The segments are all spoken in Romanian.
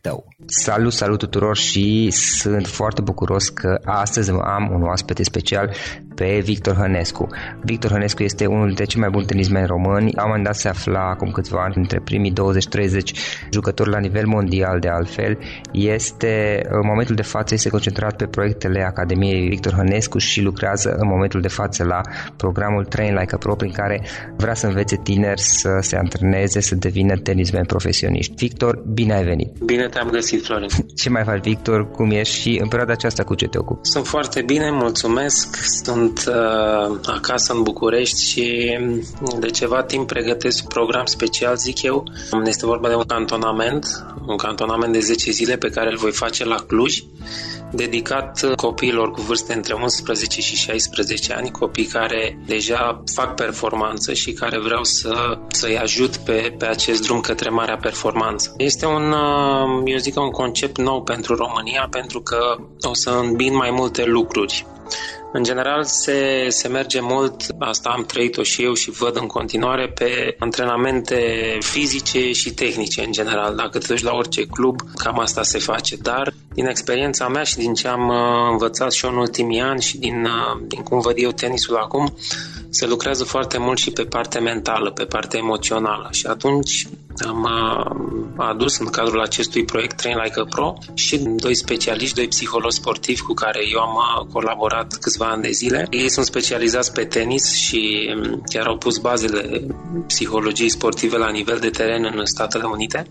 tău. Salut, salut tuturor și sunt foarte bucuros că astăzi am un oaspete special pe Victor Hănescu. Victor Hănescu este unul dintre cei mai buni tenismeni români. La un moment dat se afla acum câțiva ani între primii 20-30 jucători la nivel mondial de altfel. Este în momentul de față este concentrat pe proiectele Academiei Victor Hănescu și lucrează în momentul de față la programul Train Like a Pro prin care vrea să învețe tineri să se antreneze, să devină tenismeni profesioniști. Victor, bine ai venit! Bine te-am găsit, Florin! Ce mai faci, Victor? Cum ești și în perioada aceasta cu ce te ocupi? Sunt foarte bine, mulțumesc! Sunt sunt uh, acasă în București și de ceva timp pregătesc un program special, zic eu. Este vorba de un cantonament, un cantonament de 10 zile pe care îl voi face la Cluj, dedicat copiilor cu vârste între 11 și 16 ani, copii care deja fac performanță și care vreau să, să-i ajut pe, pe acest drum către marea performanță. Este un, uh, eu zic, un concept nou pentru România, pentru că o să îmbin mai multe lucruri În general se, se merge mult, asta am trăit-o și eu și văd în continuare, pe antrenamente fizice și tehnice în general. Dacă te duci la orice club, cam asta se face. Dar din experiența mea și din ce am uh, învățat și eu în ultimii ani și din, uh, din cum văd eu tenisul acum, se lucrează foarte mult și pe partea mentală, pe partea emoțională și atunci am adus în cadrul acestui proiect Train Like a Pro și doi specialiști, doi psihologi sportivi cu care eu am colaborat câțiva ani de zile. Ei sunt specializați pe tenis și chiar au pus bazele psihologiei sportive la nivel de teren în Statele Unite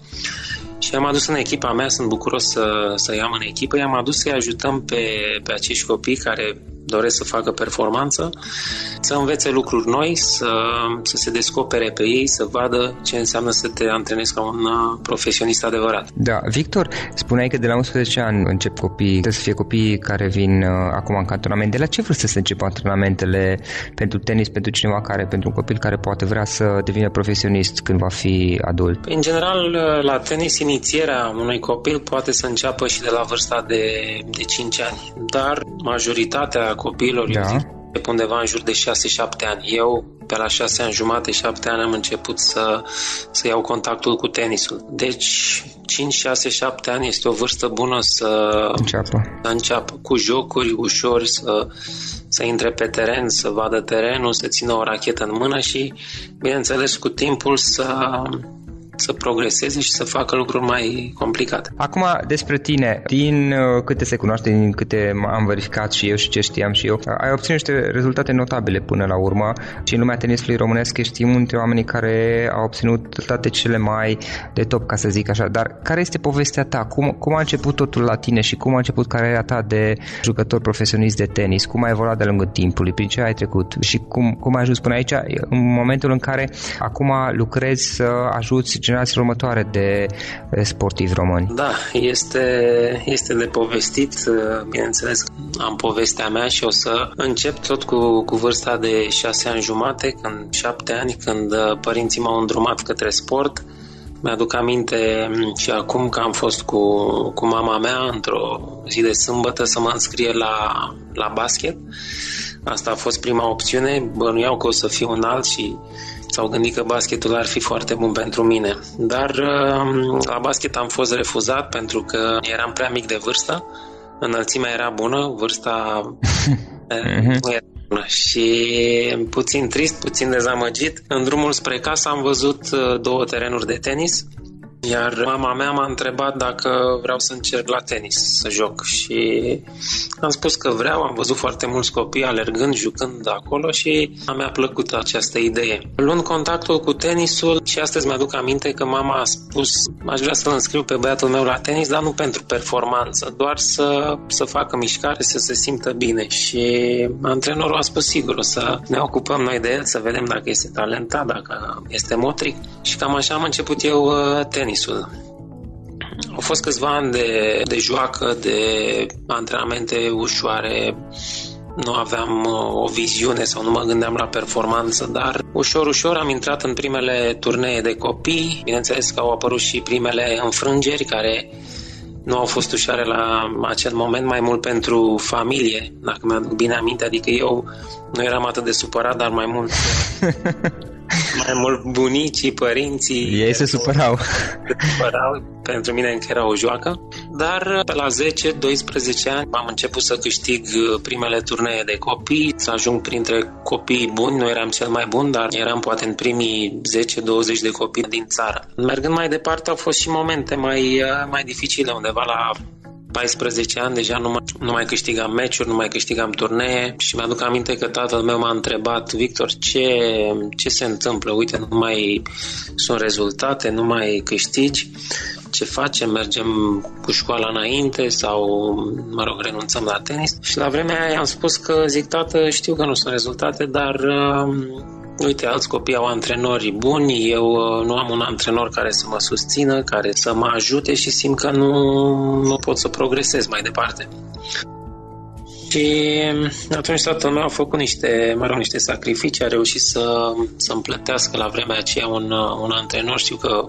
și am adus în echipa mea, sunt bucuros să, să iau în echipă, i-am adus să-i ajutăm pe, pe acești copii care doresc să facă performanță, să învețe lucruri noi, să, să se descopere pe ei, să vadă ce înseamnă să te antrenezi ca un uh, profesionist adevărat. Da, Victor, spuneai că de la 11 ani încep copii, trebuie să fie copii care vin uh, acum în cantonament. De la ce vârstă să încep antrenamentele pentru tenis, pentru cineva care, pentru un copil care poate vrea să devină profesionist când va fi adult? În general, uh, la tenis, inițierea unui copil poate să înceapă și de la vârsta de, de 5 ani, dar majoritatea copiilor, da. eu zic, undeva în jur de 6-7 ani. Eu, pe la 6 ani jumate, 7 ani, am început să, să iau contactul cu tenisul. Deci, 5, 6, 7 ani este o vârstă bună să înceapă, să înceapă cu jocuri ușori, să, să intre pe teren, să vadă terenul, să țină o rachetă în mână și, bineînțeles, cu timpul să să progreseze și să facă lucruri mai complicate. Acum, despre tine, din uh, câte se cunoaște, din câte am verificat și eu și ce știam și eu, ai obținut niște rezultate notabile până la urmă și în lumea tenisului românesc știm între oamenii care au obținut rezultate cele mai de top, ca să zic așa. Dar care este povestea ta? Cum, cum a început totul la tine și cum a început cariera ta de jucător profesionist de tenis? Cum ai evoluat de lungă timpului? Prin ce ai trecut? Și cum, cum ai ajuns până aici în momentul în care acum lucrezi să ajuți generațiile următoare de sportivi români. Da, este, este de povestit, bineînțeles, am povestea mea și o să încep tot cu, cu vârsta de șase ani jumate, când șapte ani, când părinții m-au îndrumat către sport. Mi-aduc aminte și acum că am fost cu, cu mama mea într-o zi de sâmbătă să mă înscrie la, la basket. Asta a fost prima opțiune. Bănuiau că o să fiu un alt și s-au gândit că basketul ar fi foarte bun pentru mine. Dar um, la basket am fost refuzat pentru că eram prea mic de vârstă, înălțimea era bună, vârsta mhm. nu era bună și puțin trist, puțin dezamăgit. În drumul spre casă am văzut uh, două terenuri de tenis iar mama mea m-a întrebat dacă vreau să încerc la tenis să joc și am spus că vreau, am văzut foarte mulți copii alergând, jucând acolo și mi-a plăcut această idee. Luând contactul cu tenisul și astăzi mi-aduc aminte că mama a spus aș vrea să-l înscriu pe băiatul meu la tenis, dar nu pentru performanță, doar să, să facă mișcare, să se simtă bine. Și antrenorul a spus sigur, o să ne ocupăm noi de el, să vedem dacă este talentat, dacă este motric. Și cam așa am început eu uh, tenis tenisul. Au fost câțiva ani de, de joacă, de antrenamente ușoare, nu aveam uh, o viziune sau nu mă gândeam la performanță, dar ușor, ușor am intrat în primele turnee de copii. Bineînțeles că au apărut și primele înfrângeri care nu au fost ușoare la acel moment, mai mult pentru familie, dacă mi-aduc bine aminte, adică eu nu eram atât de supărat, dar mai mult mai mult bunicii, părinții... Ei se supărau. Se supărau. Pentru mine încă era o joacă. Dar pe la 10-12 ani am început să câștig primele turnee de copii, să ajung printre copii buni. Nu eram cel mai bun, dar eram poate în primii 10-20 de copii din țară. Mergând mai departe au fost și momente mai, mai dificile, undeva la 14 ani deja nu mai, nu mai câștigam meciuri, nu mai câștigam turnee și mi-aduc aminte că tatăl meu m-a întrebat Victor, ce, ce se întâmplă? Uite, nu mai sunt rezultate, nu mai câștigi ce facem, mergem cu școala înainte sau, mă rog, renunțăm la tenis. Și la vremea aia am spus că, zic, tată, știu că nu sunt rezultate, dar uh, uite, alți copii au antrenori buni, eu uh, nu am un antrenor care să mă susțină, care să mă ajute și simt că nu, nu pot să progresez mai departe. Și atunci tatăl meu a făcut niște, mă rog, niște sacrificii, a reușit să, să-mi plătească la vremea aceea un, uh, un antrenor. Știu că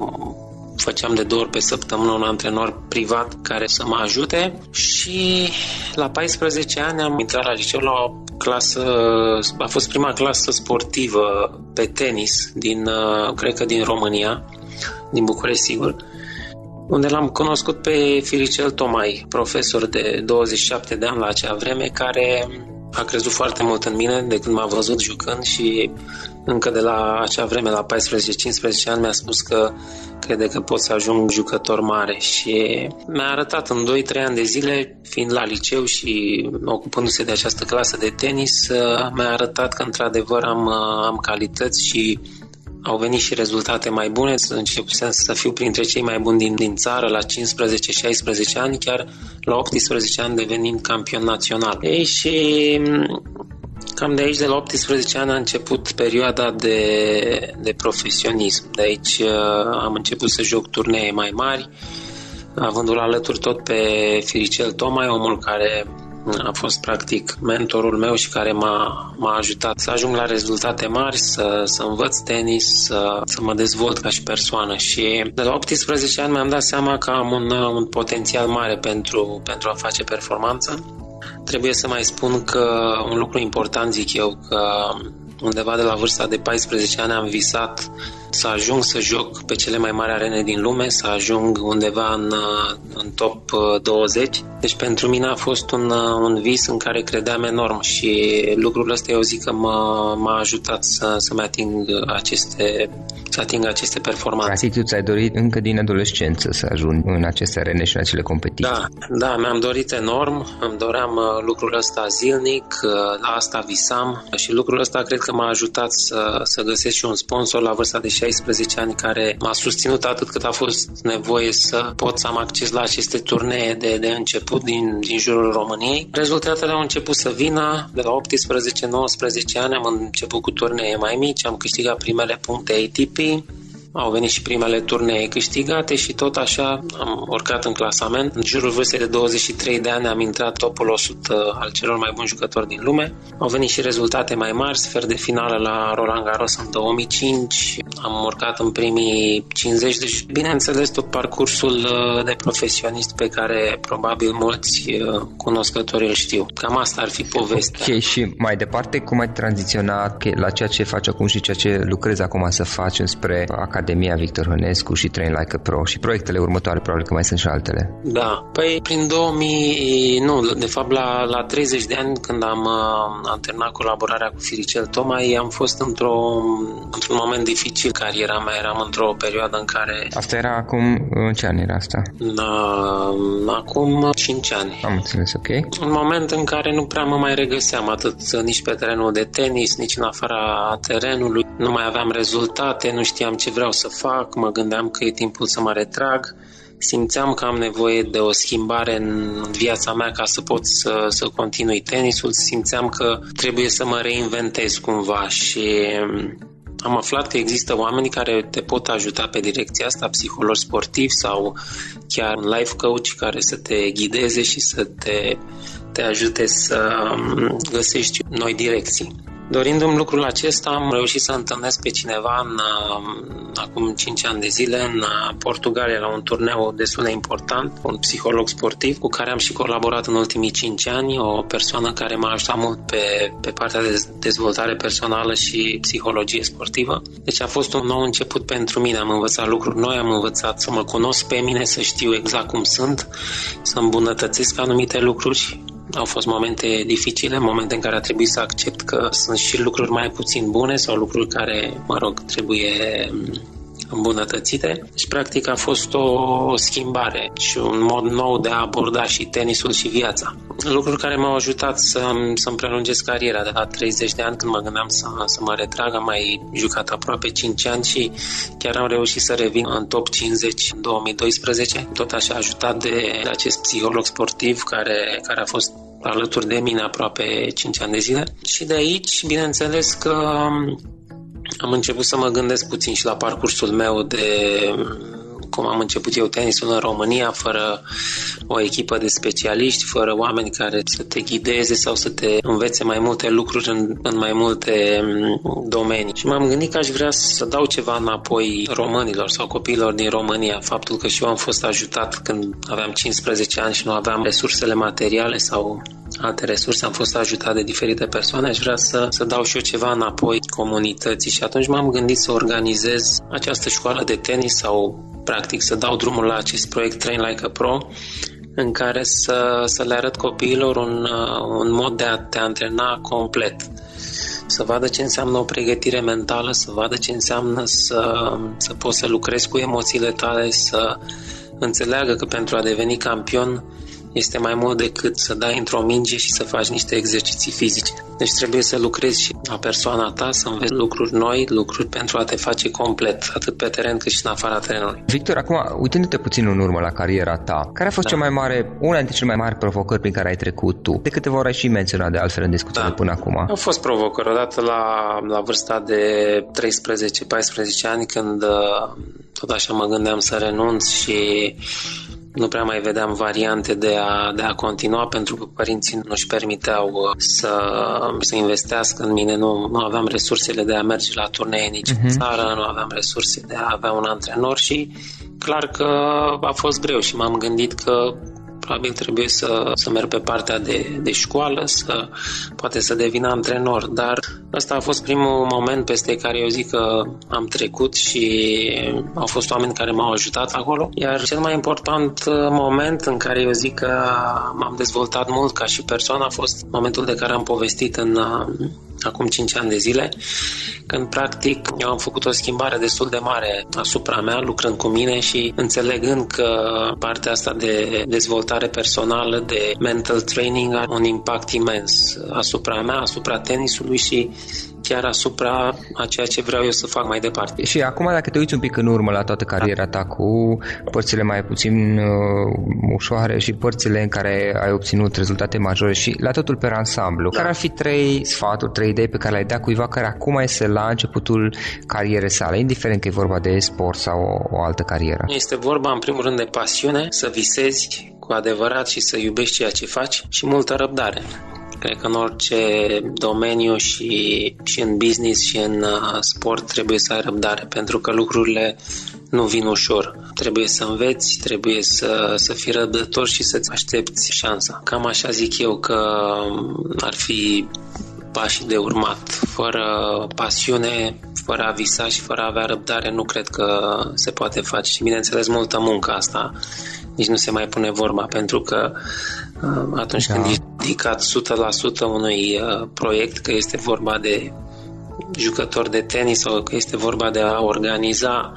făceam de două ori pe săptămână un antrenor privat care să mă ajute și la 14 ani am intrat la liceu la o clasă, a fost prima clasă sportivă pe tenis din, uh, cred că din România, din București, sigur, unde l-am cunoscut pe Firicel Tomai, profesor de 27 de ani la acea vreme, care a crezut foarte mult în mine de când m-a văzut jucând și încă de la acea vreme, la 14-15 ani, mi-a spus că crede că pot să ajung jucător mare și mi-a arătat în 2-3 ani de zile, fiind la liceu și ocupându-se de această clasă de tenis, mi-a arătat că într-adevăr am, am calități și au venit și rezultate mai bune, începusem să fiu printre cei mai buni din, din țară la 15-16 ani, chiar la 18 ani devenind campion național. Ei, și cam de aici, de la 18 ani, a început perioada de, de profesionism. De aici uh, am început să joc turnee mai mari, avându-l alături tot pe Firicel Tomai, omul care a fost practic mentorul meu și care m-a, m-a ajutat să ajung la rezultate mari, să, să învăț tenis, să, să mă dezvolt ca și persoană și de la 18 ani mi-am dat seama că am un, un potențial mare pentru, pentru a face performanță. Trebuie să mai spun că un lucru important zic eu că undeva de la vârsta de 14 ani am visat să ajung să joc pe cele mai mari arene din lume, să ajung undeva în, în top 20. Uh, deci pentru mine a fost un, uh, un vis în care credeam enorm și lucrul ăsta eu zic că m-a, m-a ajutat să, să-mi ating aceste să atingă aceste performanțe. Practic tu ți-ai dorit încă din adolescență să ajungi în aceste arene și în acele competiții. Da, da, mi-am dorit enorm, îmi doream uh, lucrul ăsta zilnic, la asta visam și lucrul ăsta cred că m-a ajutat să, să găsesc și un sponsor la vârsta de 16 ani care m-a susținut atât cât a fost nevoie să pot să am acces la aceste turnee de, de început din, din jurul României. Rezultatele au început să vină. De la 18-19 ani am început cu turnee mai mici, am câștigat primele puncte ATP, au venit și primele turnee câștigate și tot așa am urcat în clasament. În jurul vârstei de 23 de ani am intrat topul 100 al celor mai buni jucători din lume. Au venit și rezultate mai mari, sfert de finală la Roland Garros în 2005, am urcat în primii 50, deci bineînțeles tot parcursul uh, de profesionist pe care probabil mulți uh, cunoscători îl știu. Cam asta ar fi povestea. Ok, și mai departe, cum ai tranziționat la ceea ce faci acum și ceea ce lucrezi acum să faci spre Academia Academia Victor Hănescu și Train Like a Pro și proiectele următoare, probabil că mai sunt și altele. Da, păi prin 2000, nu, de fapt la, la 30 de ani când am, uh, am terminat colaborarea cu Firicel Tomai, am fost într-o, într-un moment dificil cariera mea, eram într-o perioadă în care... Asta era acum, în ce an era asta? Da, acum 5 ani. Am înțeles, ok. Un moment în care nu prea mă mai regăseam atât nici pe terenul de tenis, nici în afara terenului. Nu mai aveam rezultate, nu știam ce vreau vreau să fac, mă gândeam că e timpul să mă retrag, simțeam că am nevoie de o schimbare în viața mea ca să pot să, să continui tenisul, simțeam că trebuie să mă reinventez cumva și am aflat că există oameni care te pot ajuta pe direcția asta, psihologi sportivi sau chiar un life coach care să te ghideze și să te, te ajute să găsești noi direcții. Dorindu-mi lucrul acesta, am reușit să întâlnesc pe cineva în, uh, acum 5 ani de zile în uh, Portugalia la un turneu destul de important, un psiholog sportiv cu care am și colaborat în ultimii 5 ani, o persoană care m-a ajutat mult pe, pe partea de dezvoltare personală și psihologie sportivă. Deci a fost un nou început pentru mine, am învățat lucruri noi, am învățat să mă cunosc pe mine, să știu exact cum sunt, să îmbunătățesc anumite lucruri au fost momente dificile, momente în care a trebuit să accept că sunt și lucruri mai puțin bune sau lucruri care, mă rog, trebuie îmbunătățite. Deci, practic, a fost o schimbare și un mod nou de a aborda și tenisul și viața. Lucruri care m-au ajutat să, să-mi prelungesc cariera de la 30 de ani când mă gândeam să, să mă retrag. Am mai jucat aproape 5 ani și chiar am reușit să revin în top 50 în 2012. Tot așa ajutat de acest psiholog sportiv care, care a fost alături de mine aproape 5 ani de zile. Și de aici, bineînțeles că am început să mă gândesc puțin și la parcursul meu de cum am început eu tenisul în România, fără o echipă de specialiști, fără oameni care să te ghideze sau să te învețe mai multe lucruri în, în mai multe mm, domenii. Și m-am gândit că aș vrea să dau ceva înapoi românilor sau copiilor din România. Faptul că și eu am fost ajutat când aveam 15 ani și nu aveam resursele materiale sau alte resurse, am fost ajutat de diferite persoane, aș vrea să, să dau și eu ceva înapoi comunității. Și atunci m-am gândit să organizez această școală de tenis sau practic să dau drumul la acest proiect Train Like a Pro în care să, să le arăt copiilor un, un mod de a te antrena complet. Să vadă ce înseamnă o pregătire mentală, să vadă ce înseamnă să, să poți să lucrezi cu emoțiile tale, să înțeleagă că pentru a deveni campion este mai mult decât să dai într-o minge și să faci niște exerciții fizice. Deci trebuie să lucrezi și la persoana ta, să înveți lucruri noi, lucruri pentru a te face complet, atât pe teren cât și în afara terenului. Victor, acum, uitându-te puțin în urmă la cariera ta, care a fost da. cea mai mare, una dintre cele mai mari provocări prin care ai trecut tu? De câteva ori ai și menționat de altfel în discuția da. de până acum. Au fost provocări. Odată la, la vârsta de 13-14 ani, când uh, tot așa mă gândeam să renunț și nu prea mai vedeam variante de a, de a continua pentru că părinții nu își permiteau uh, să, să investească în mine, nu, nu aveam resursele de a merge la turnee nici uh-huh. în mhm. țară, nu aveam resurse de a avea un antrenor și clar că a fost greu și m-am gândit că probabil trebuie să, să merg pe partea de, de școală, să poate să devin antrenor, dar ăsta a fost primul moment peste care eu zic că am trecut și au fost oameni care m-au ajutat acolo, iar cel mai important moment în care eu zic că m-am dezvoltat mult ca și persoană a fost momentul de care am povestit în acum 5 ani de zile, când practic eu am făcut o schimbare destul de mare asupra mea, lucrând cu mine și înțelegând că partea asta de dezvoltare personală, de mental training are un impact imens asupra mea, asupra tenisului și chiar asupra a ceea ce vreau eu să fac mai departe. Și acum dacă te uiți un pic în urmă la toată cariera ta cu părțile mai puțin uh, ușoare și părțile în care ai obținut rezultate majore și la totul pe ansamblu, da. care ar fi trei sfaturi, trei idei pe care le-ai dat cuiva care acum este la începutul carierei sale, indiferent că e vorba de sport sau o, o altă carieră? Este vorba în primul rând de pasiune, să visezi cu adevărat și să iubești ceea ce faci și multă răbdare. Cred că în orice domeniu și, și în business și în uh, sport trebuie să ai răbdare, pentru că lucrurile nu vin ușor. Trebuie să înveți, trebuie să, să fii răbdător și să-ți aștepți șansa. Cam așa zic eu că ar fi pașii de urmat. Fără pasiune, fără a visa și fără a avea răbdare, nu cred că se poate face. Și bineînțeles, multă muncă asta nici nu se mai pune vorba, pentru că uh, atunci da. când ești dedicat 100% unui uh, proiect, că este vorba de jucător de tenis sau că este vorba de a organiza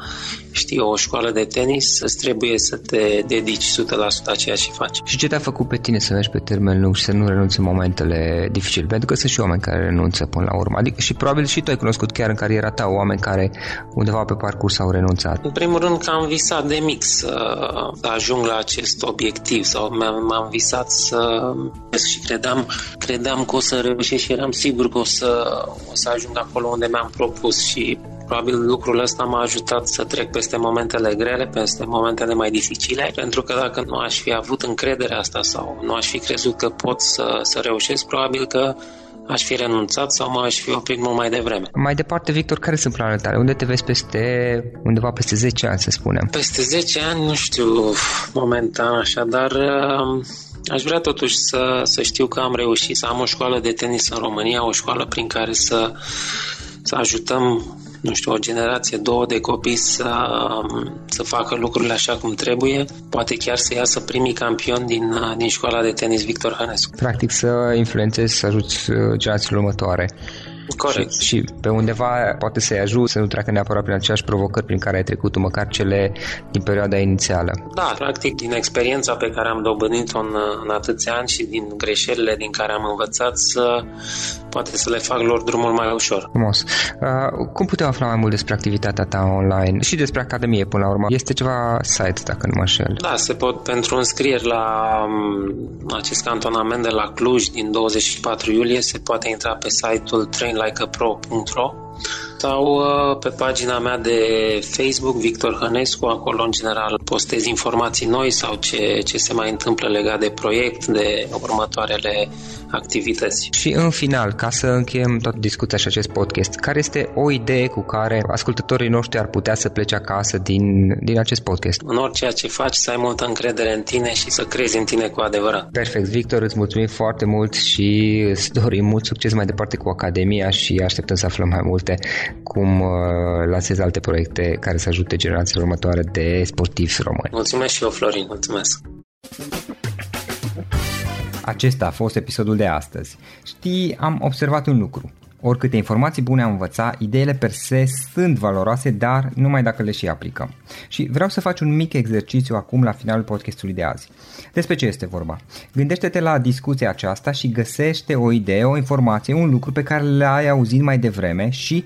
știi, o școală de tenis, îți trebuie să te dedici 100% a ceea ce faci. Și ce te-a făcut pe tine să mergi pe termen lung și să nu renunți în momentele dificile? Pentru că sunt și oameni care renunță până la urmă. Adică și probabil și tu ai cunoscut chiar în cariera ta oameni care undeva pe parcurs au renunțat. În primul rând că am visat de mic să ajung la acest obiectiv sau m-am visat să și credeam, credeam că o să reușesc și eram sigur că o să, o să ajung acolo unde mi-am propus și Probabil lucrul ăsta m-a ajutat să trec peste momentele grele, peste momentele mai dificile, pentru că dacă nu aș fi avut încrederea asta sau nu aș fi crezut că pot să, să reușesc, probabil că aș fi renunțat sau mă aș fi oprit mult mai devreme. Mai departe, Victor, care sunt planurile tale? Unde te vezi peste undeva peste 10 ani, să spunem? Peste 10 ani, nu știu momentan așa, dar uh, aș vrea totuși să, să știu că am reușit să am o școală de tenis în România, o școală prin care să, să ajutăm nu știu, o generație, două de copii să, să facă lucrurile așa cum trebuie, poate chiar să iasă primii campioni din, din școala de tenis Victor Hănescu. Practic să influențezi, să ajuți uh, generațiile următoare. Corect. Și, și pe undeva poate să-i ajut să nu treacă neapărat prin aceleași provocări prin care ai trecut măcar cele din perioada inițială. Da, practic din experiența pe care am dobândit-o în, în atâția ani și din greșelile din care am învățat să poate să le fac lor drumul mai ușor. Frumos. Uh, cum putem afla mai mult despre activitatea ta online și despre Academie până la urmă? Este ceva site, dacă nu mă înșel. Da, se pot pentru înscrieri la um, acest cantonament de la Cluj din 24 iulie se poate intra pe site-ul trainlikeapro.ro stau uh, pe pagina mea de Facebook, Victor Hănescu, acolo în general postez informații noi sau ce, ce se mai întâmplă legat de proiect, de următoarele activități. Și în final, ca să încheiem tot discuția și acest podcast, care este o idee cu care ascultătorii noștri ar putea să plece acasă din, din acest podcast? În orice ce faci, să ai multă încredere în tine și să crezi în tine cu adevărat. Perfect, Victor, îți mulțumim foarte mult și îți dorim mult succes mai departe cu Academia și așteptăm să aflăm mai multe cum uh, lansezi alte proiecte care să ajute generațiile următoare de sportivi români. Mulțumesc și eu, Florin, mulțumesc! Acesta a fost episodul de astăzi. Știi, am observat un lucru. Oricâte informații bune am învățat, ideile per se sunt valoroase, dar numai dacă le și aplicăm. Și vreau să faci un mic exercițiu acum la finalul podcastului de azi. Despre ce este vorba? Gândește-te la discuția aceasta și găsește o idee, o informație, un lucru pe care l-ai auzit mai devreme și,